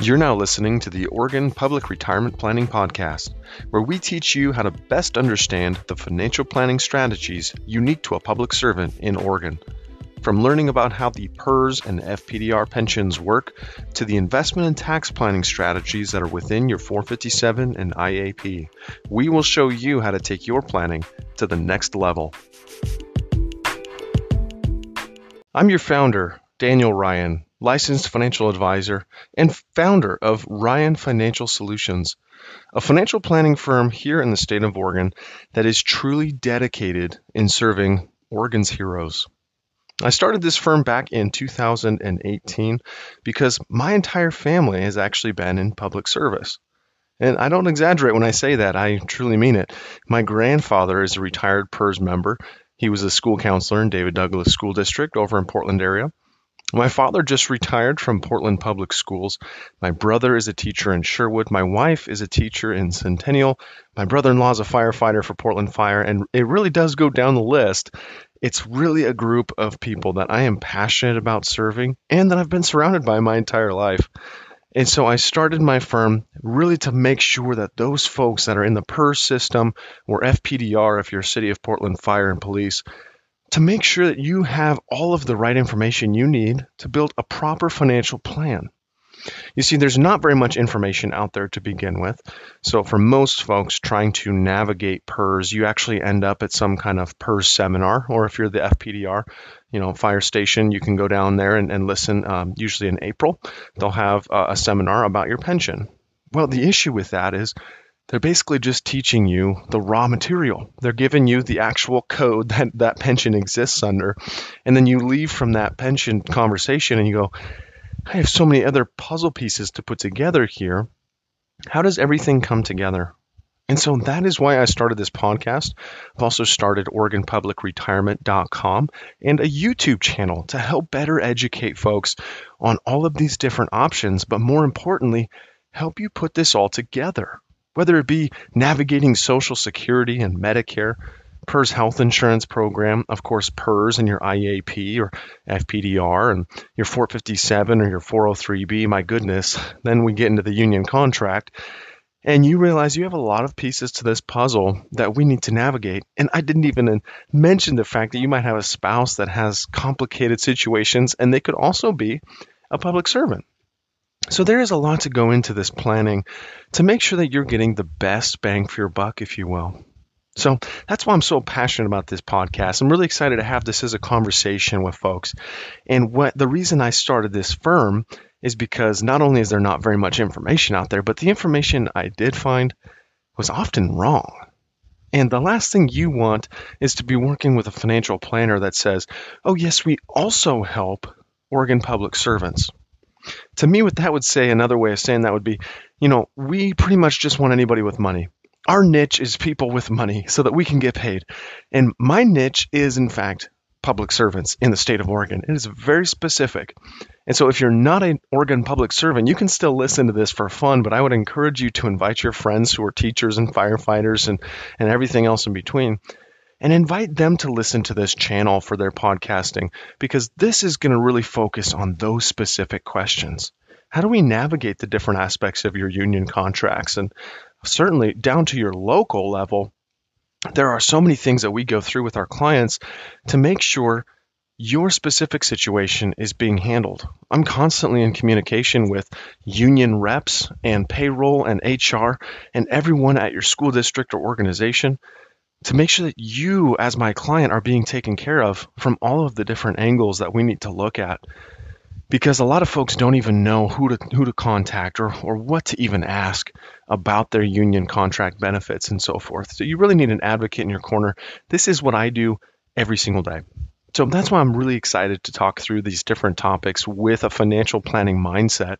You're now listening to the Oregon Public Retirement Planning Podcast, where we teach you how to best understand the financial planning strategies unique to a public servant in Oregon. From learning about how the PERS and FPDR pensions work to the investment and tax planning strategies that are within your 457 and IAP, we will show you how to take your planning to the next level. I'm your founder, Daniel Ryan, licensed financial advisor and founder of Ryan Financial Solutions, a financial planning firm here in the state of Oregon that is truly dedicated in serving Oregon's heroes. I started this firm back in 2018 because my entire family has actually been in public service. And I don't exaggerate when I say that, I truly mean it. My grandfather is a retired PERS member. He was a school counselor in David Douglas School District over in Portland area. My father just retired from Portland Public Schools. My brother is a teacher in Sherwood. My wife is a teacher in Centennial. My brother in law is a firefighter for Portland Fire. And it really does go down the list. It's really a group of people that I am passionate about serving and that I've been surrounded by my entire life. And so I started my firm really to make sure that those folks that are in the PERS system or FPDR, if you're City of Portland Fire and Police, to make sure that you have all of the right information you need to build a proper financial plan. You see, there's not very much information out there to begin with. So, for most folks trying to navigate PERS, you actually end up at some kind of PERS seminar, or if you're the FPDR, you know, fire station, you can go down there and, and listen. Um, usually in April, they'll have uh, a seminar about your pension. Well, the issue with that is they're basically just teaching you the raw material. They're giving you the actual code that that pension exists under. And then you leave from that pension conversation and you go, I have so many other puzzle pieces to put together here. How does everything come together? And so that is why I started this podcast. I've also started OregonPublicRetirement.com and a YouTube channel to help better educate folks on all of these different options, but more importantly, help you put this all together whether it be navigating Social Security and Medicare, PERS health insurance program, of course, PERS and your IAP or FPDR and your 457 or your 403B, my goodness. Then we get into the union contract and you realize you have a lot of pieces to this puzzle that we need to navigate. And I didn't even mention the fact that you might have a spouse that has complicated situations and they could also be a public servant. So there is a lot to go into this planning to make sure that you're getting the best bang for your buck, if you will. So that's why I'm so passionate about this podcast. I'm really excited to have this as a conversation with folks. And what the reason I started this firm is because not only is there not very much information out there, but the information I did find was often wrong. And the last thing you want is to be working with a financial planner that says, oh, yes, we also help Oregon public servants to me, what that would say, another way of saying that would be, you know, we pretty much just want anybody with money. Our niche is people with money so that we can get paid. And my niche is, in fact, public servants in the state of Oregon. It is very specific. And so if you're not an Oregon public servant, you can still listen to this for fun, but I would encourage you to invite your friends who are teachers and firefighters and, and everything else in between and invite them to listen to this channel for their podcasting because this is going to really focus on those specific questions. How do we navigate the different aspects of your union contracts? And certainly down to your local level, there are so many things that we go through with our clients to make sure your specific situation is being handled. I'm constantly in communication with union reps and payroll and HR and everyone at your school district or organization to make sure that you, as my client, are being taken care of from all of the different angles that we need to look at. Because a lot of folks don't even know who to who to contact or, or what to even ask about their union contract benefits and so forth. So you really need an advocate in your corner. This is what I do every single day. So that's why I'm really excited to talk through these different topics with a financial planning mindset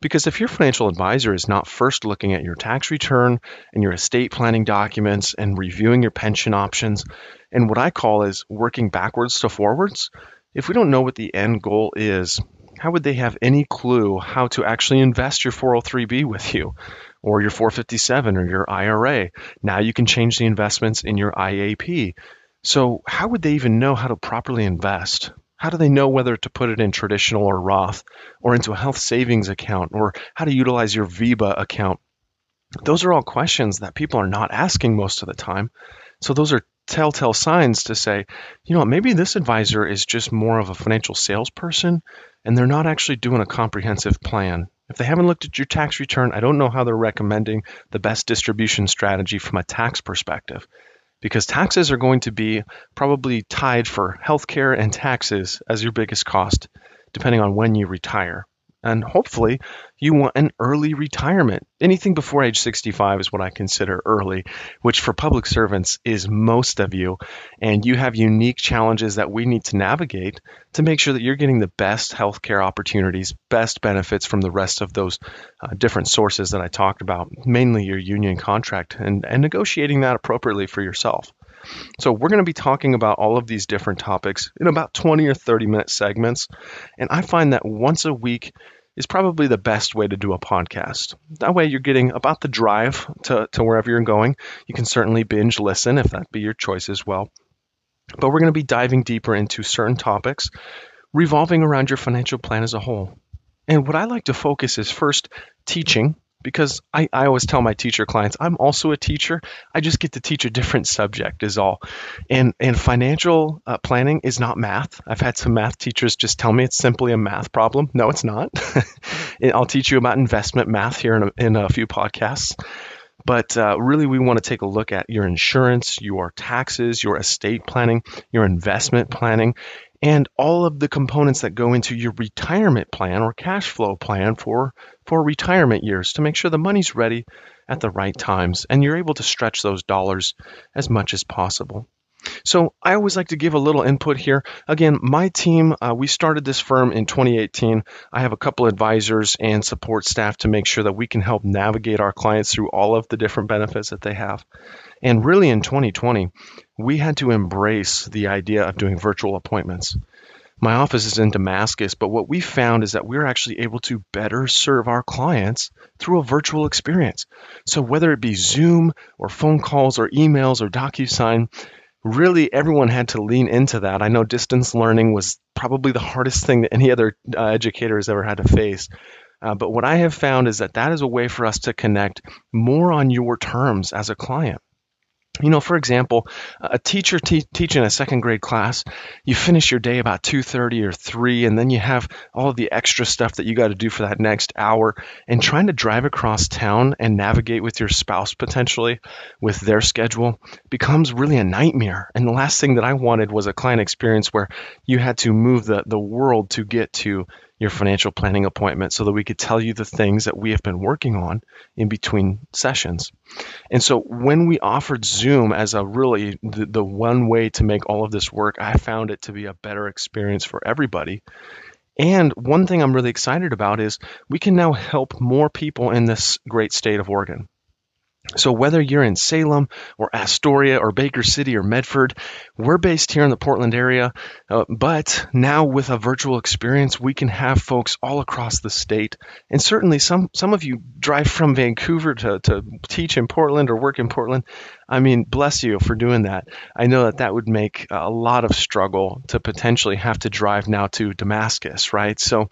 because if your financial advisor is not first looking at your tax return and your estate planning documents and reviewing your pension options, and what I call is working backwards to forwards, if we don't know what the end goal is, how would they have any clue how to actually invest your 403b with you or your 457 or your IRA? Now you can change the investments in your IAP. So, how would they even know how to properly invest? How do they know whether to put it in traditional or Roth or into a health savings account or how to utilize your VEBA account? Those are all questions that people are not asking most of the time. So those are telltale signs to say, you know, maybe this advisor is just more of a financial salesperson and they're not actually doing a comprehensive plan. If they haven't looked at your tax return, I don't know how they're recommending the best distribution strategy from a tax perspective because taxes are going to be probably tied for healthcare and taxes as your biggest cost, depending on when you retire. And hopefully, you want an early retirement. Anything before age 65 is what I consider early, which for public servants is most of you. And you have unique challenges that we need to navigate to make sure that you're getting the best healthcare opportunities, best benefits from the rest of those uh, different sources that I talked about, mainly your union contract, and, and negotiating that appropriately for yourself. So, we're going to be talking about all of these different topics in about 20 or 30 minute segments. And I find that once a week is probably the best way to do a podcast. That way, you're getting about the drive to, to wherever you're going. You can certainly binge listen if that be your choice as well. But we're going to be diving deeper into certain topics revolving around your financial plan as a whole. And what I like to focus is first teaching because I, I always tell my teacher clients I'm also a teacher. I just get to teach a different subject is all. And and financial uh, planning is not math. I've had some math teachers just tell me it's simply a math problem. No, it's not. I'll teach you about investment math here in a, in a few podcasts. But uh, really, we want to take a look at your insurance, your taxes, your estate planning, your investment planning, and all of the components that go into your retirement plan or cash flow plan for, for retirement years to make sure the money's ready at the right times and you're able to stretch those dollars as much as possible. So I always like to give a little input here. Again, my team, uh, we started this firm in 2018. I have a couple advisors and support staff to make sure that we can help navigate our clients through all of the different benefits that they have. And really in 2020, we had to embrace the idea of doing virtual appointments. My office is in Damascus, but what we found is that we're actually able to better serve our clients through a virtual experience. So whether it be Zoom or phone calls or emails or DocuSign, really everyone had to lean into that. I know distance learning was probably the hardest thing that any other uh, educator has ever had to face. Uh, but what I have found is that that is a way for us to connect more on your terms as a client. You know, for example, a teacher te- teaching a second grade class, you finish your day about 2:30 or 3 and then you have all the extra stuff that you got to do for that next hour and trying to drive across town and navigate with your spouse potentially with their schedule becomes really a nightmare. And the last thing that I wanted was a client experience where you had to move the the world to get to your financial planning appointment so that we could tell you the things that we have been working on in between sessions. And so when we offered Zoom as a really the, the one way to make all of this work, I found it to be a better experience for everybody. And one thing I'm really excited about is we can now help more people in this great state of Oregon. So whether you're in Salem or Astoria or Baker City or Medford, we're based here in the Portland area. Uh, but now with a virtual experience, we can have folks all across the state. And certainly some, some of you drive from Vancouver to, to teach in Portland or work in Portland. I mean, bless you for doing that. I know that that would make a lot of struggle to potentially have to drive now to Damascus, right? So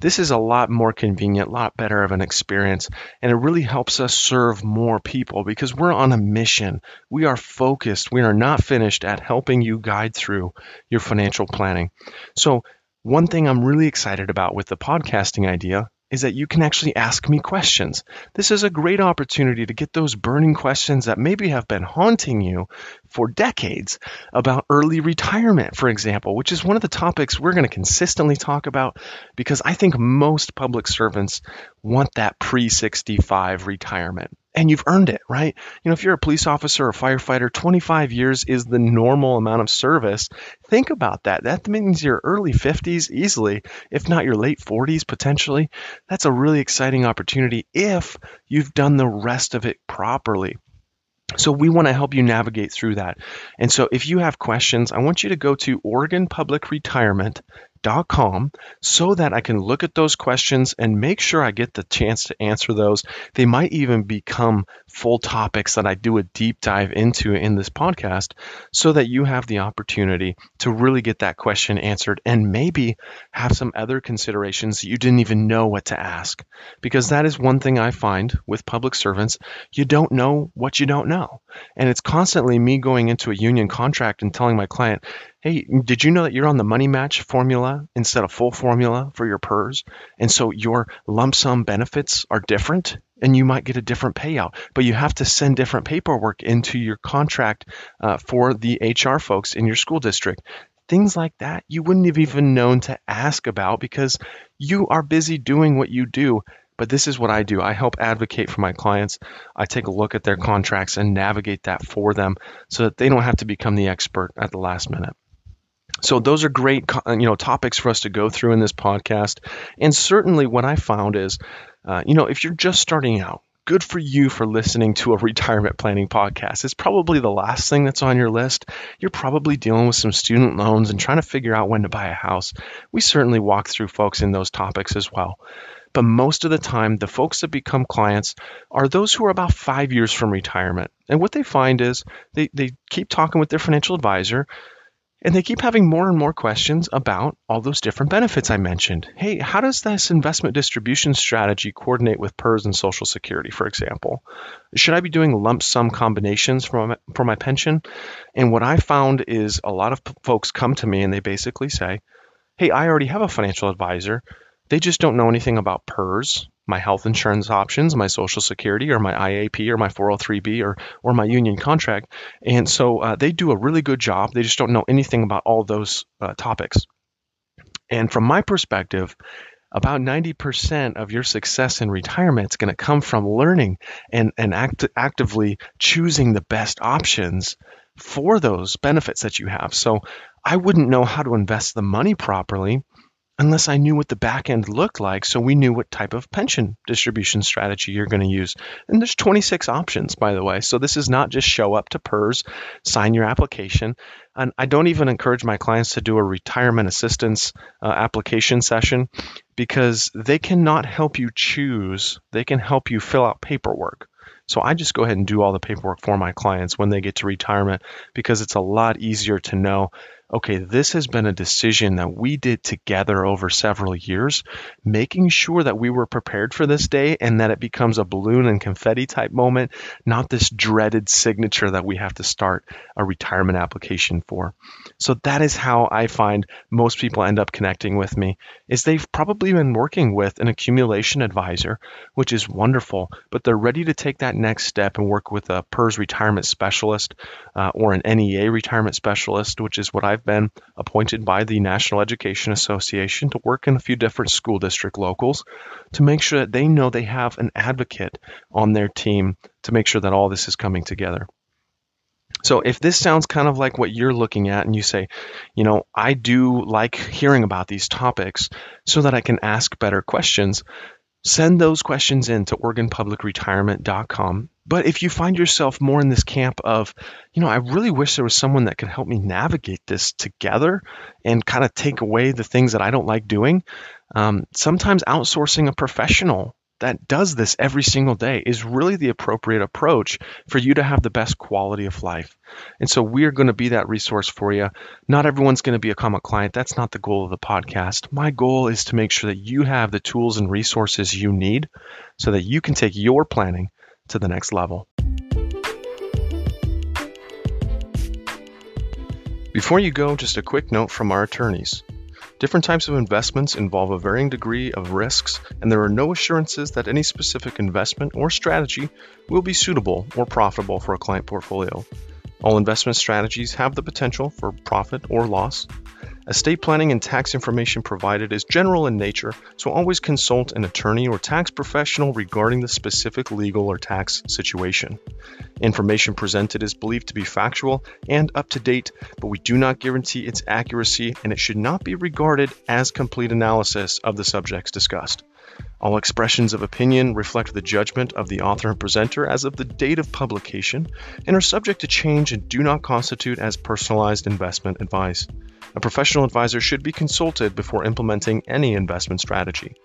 this is a lot more convenient, a lot better of an experience, and it really helps us serve more people because we're on a mission. We are focused. We are not finished at helping you guide through your financial planning. So one thing I'm really excited about with the podcasting idea is that you can actually ask me questions. This is a great opportunity to get those burning questions that maybe have been haunting you for decades about early retirement, for example, which is one of the topics we're going to consistently talk about because I think most public servants want that pre 65 retirement and you've earned it, right? You know, if you're a police officer or firefighter, 25 years is the normal amount of service. Think about that. That means your early 50s easily, if not your late 40s potentially. That's a really exciting opportunity if you've done the rest of it properly. So we want to help you navigate through that. And so if you have questions, I want you to go to Oregon Public Retirement retirement.com so that I can look at those questions and make sure I get the chance to answer those. They might even become full topics that I do a deep dive into in this podcast so that you have the opportunity to really get that question answered and maybe have some other considerations you didn't even know what to ask. Because that is one thing I find with public servants. You don't know what you don't know. And it's constantly me going into a union contract and telling my client, hey, did you know that you're on the money match formula instead of full formula for your PERS? And so your lump sum benefits are different and you might get a different payout, but you have to send different paperwork into your contract uh, for the HR folks in your school district. Things like that you wouldn't have even known to ask about because you are busy doing what you do. But this is what I do. I help advocate for my clients. I take a look at their contracts and navigate that for them so that they don't have to become the expert at the last minute. So those are great, you know, topics for us to go through in this podcast. And certainly, what I found is, uh, you know, if you're just starting out, good for you for listening to a retirement planning podcast. It's probably the last thing that's on your list. You're probably dealing with some student loans and trying to figure out when to buy a house. We certainly walk through folks in those topics as well. But most of the time, the folks that become clients are those who are about five years from retirement. And what they find is they, they keep talking with their financial advisor and they keep having more and more questions about all those different benefits I mentioned. Hey, how does this investment distribution strategy coordinate with PERS and Social Security, for example? Should I be doing lump sum combinations for my, for my pension? And what I found is a lot of p- folks come to me and they basically say, Hey, I already have a financial advisor. They just don't know anything about PERS, my health insurance options, my Social Security, or my IAP, or my 403b, or or my union contract. And so uh, they do a really good job. They just don't know anything about all those uh, topics. And from my perspective, about 90% of your success in retirement is going to come from learning and, and act, actively choosing the best options for those benefits that you have. So I wouldn't know how to invest the money properly unless I knew what the back end looked like so we knew what type of pension distribution strategy you're going to use. And there's 26 options, by the way. So this is not just show up to PERS, sign your application. And I don't even encourage my clients to do a retirement assistance uh, application session because they cannot help you choose, they can help you fill out paperwork. So I just go ahead and do all the paperwork for my clients when they get to retirement because it's a lot easier to know okay, this has been a decision that we did together over several years, making sure that we were prepared for this day and that it becomes a balloon and confetti type moment, not this dreaded signature that we have to start a retirement application for. So that is how I find most people end up connecting with me is they've probably been working with an accumulation advisor, which is wonderful, but they're ready to take that next step and work with a PERS retirement specialist uh, or an NEA retirement specialist, which is what I I've been appointed by the National Education Association to work in a few different school district locals to make sure that they know they have an advocate on their team to make sure that all this is coming together. So if this sounds kind of like what you're looking at and you say, you know, I do like hearing about these topics so that I can ask better questions, send those questions in to OregonPublicRetirement.com but if you find yourself more in this camp of, you know, I really wish there was someone that could help me navigate this together and kind of take away the things that I don't like doing, um, sometimes outsourcing a professional that does this every single day is really the appropriate approach for you to have the best quality of life. And so we are going to be that resource for you. Not everyone's going to become a client. That's not the goal of the podcast. My goal is to make sure that you have the tools and resources you need so that you can take your planning to the next level. Before you go, just a quick note from our attorneys. Different types of investments involve a varying degree of risks, and there are no assurances that any specific investment or strategy will be suitable or profitable for a client portfolio. All investment strategies have the potential for profit or loss. Estate planning and tax information provided is general in nature, so always consult an attorney or tax professional regarding the specific legal or tax situation. Information presented is believed to be factual and up to date, but we do not guarantee its accuracy and it should not be regarded as complete analysis of the subjects discussed. All expressions of opinion reflect the judgment of the author and presenter as of the date of publication and are subject to change and do not constitute as personalized investment advice. A professional advisor should be consulted before implementing any investment strategy.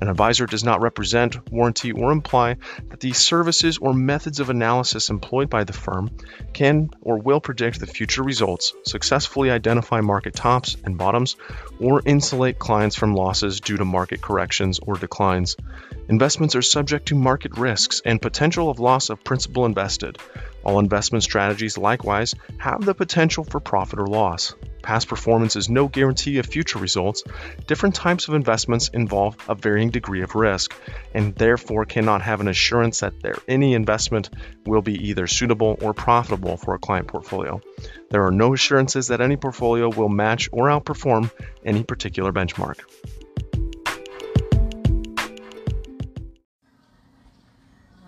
An advisor does not represent, warranty, or imply that the services or methods of analysis employed by the firm can or will predict the future results, successfully identify market tops and bottoms, or insulate clients from losses due to market corrections or declines. Investments are subject to market risks and potential of loss of principal invested. All investment strategies likewise have the potential for profit or loss. Past performance is no guarantee of future results. Different types of investments involve a varying degree of risk, and therefore cannot have an assurance that their, any investment will be either suitable or profitable for a client portfolio. There are no assurances that any portfolio will match or outperform any particular benchmark.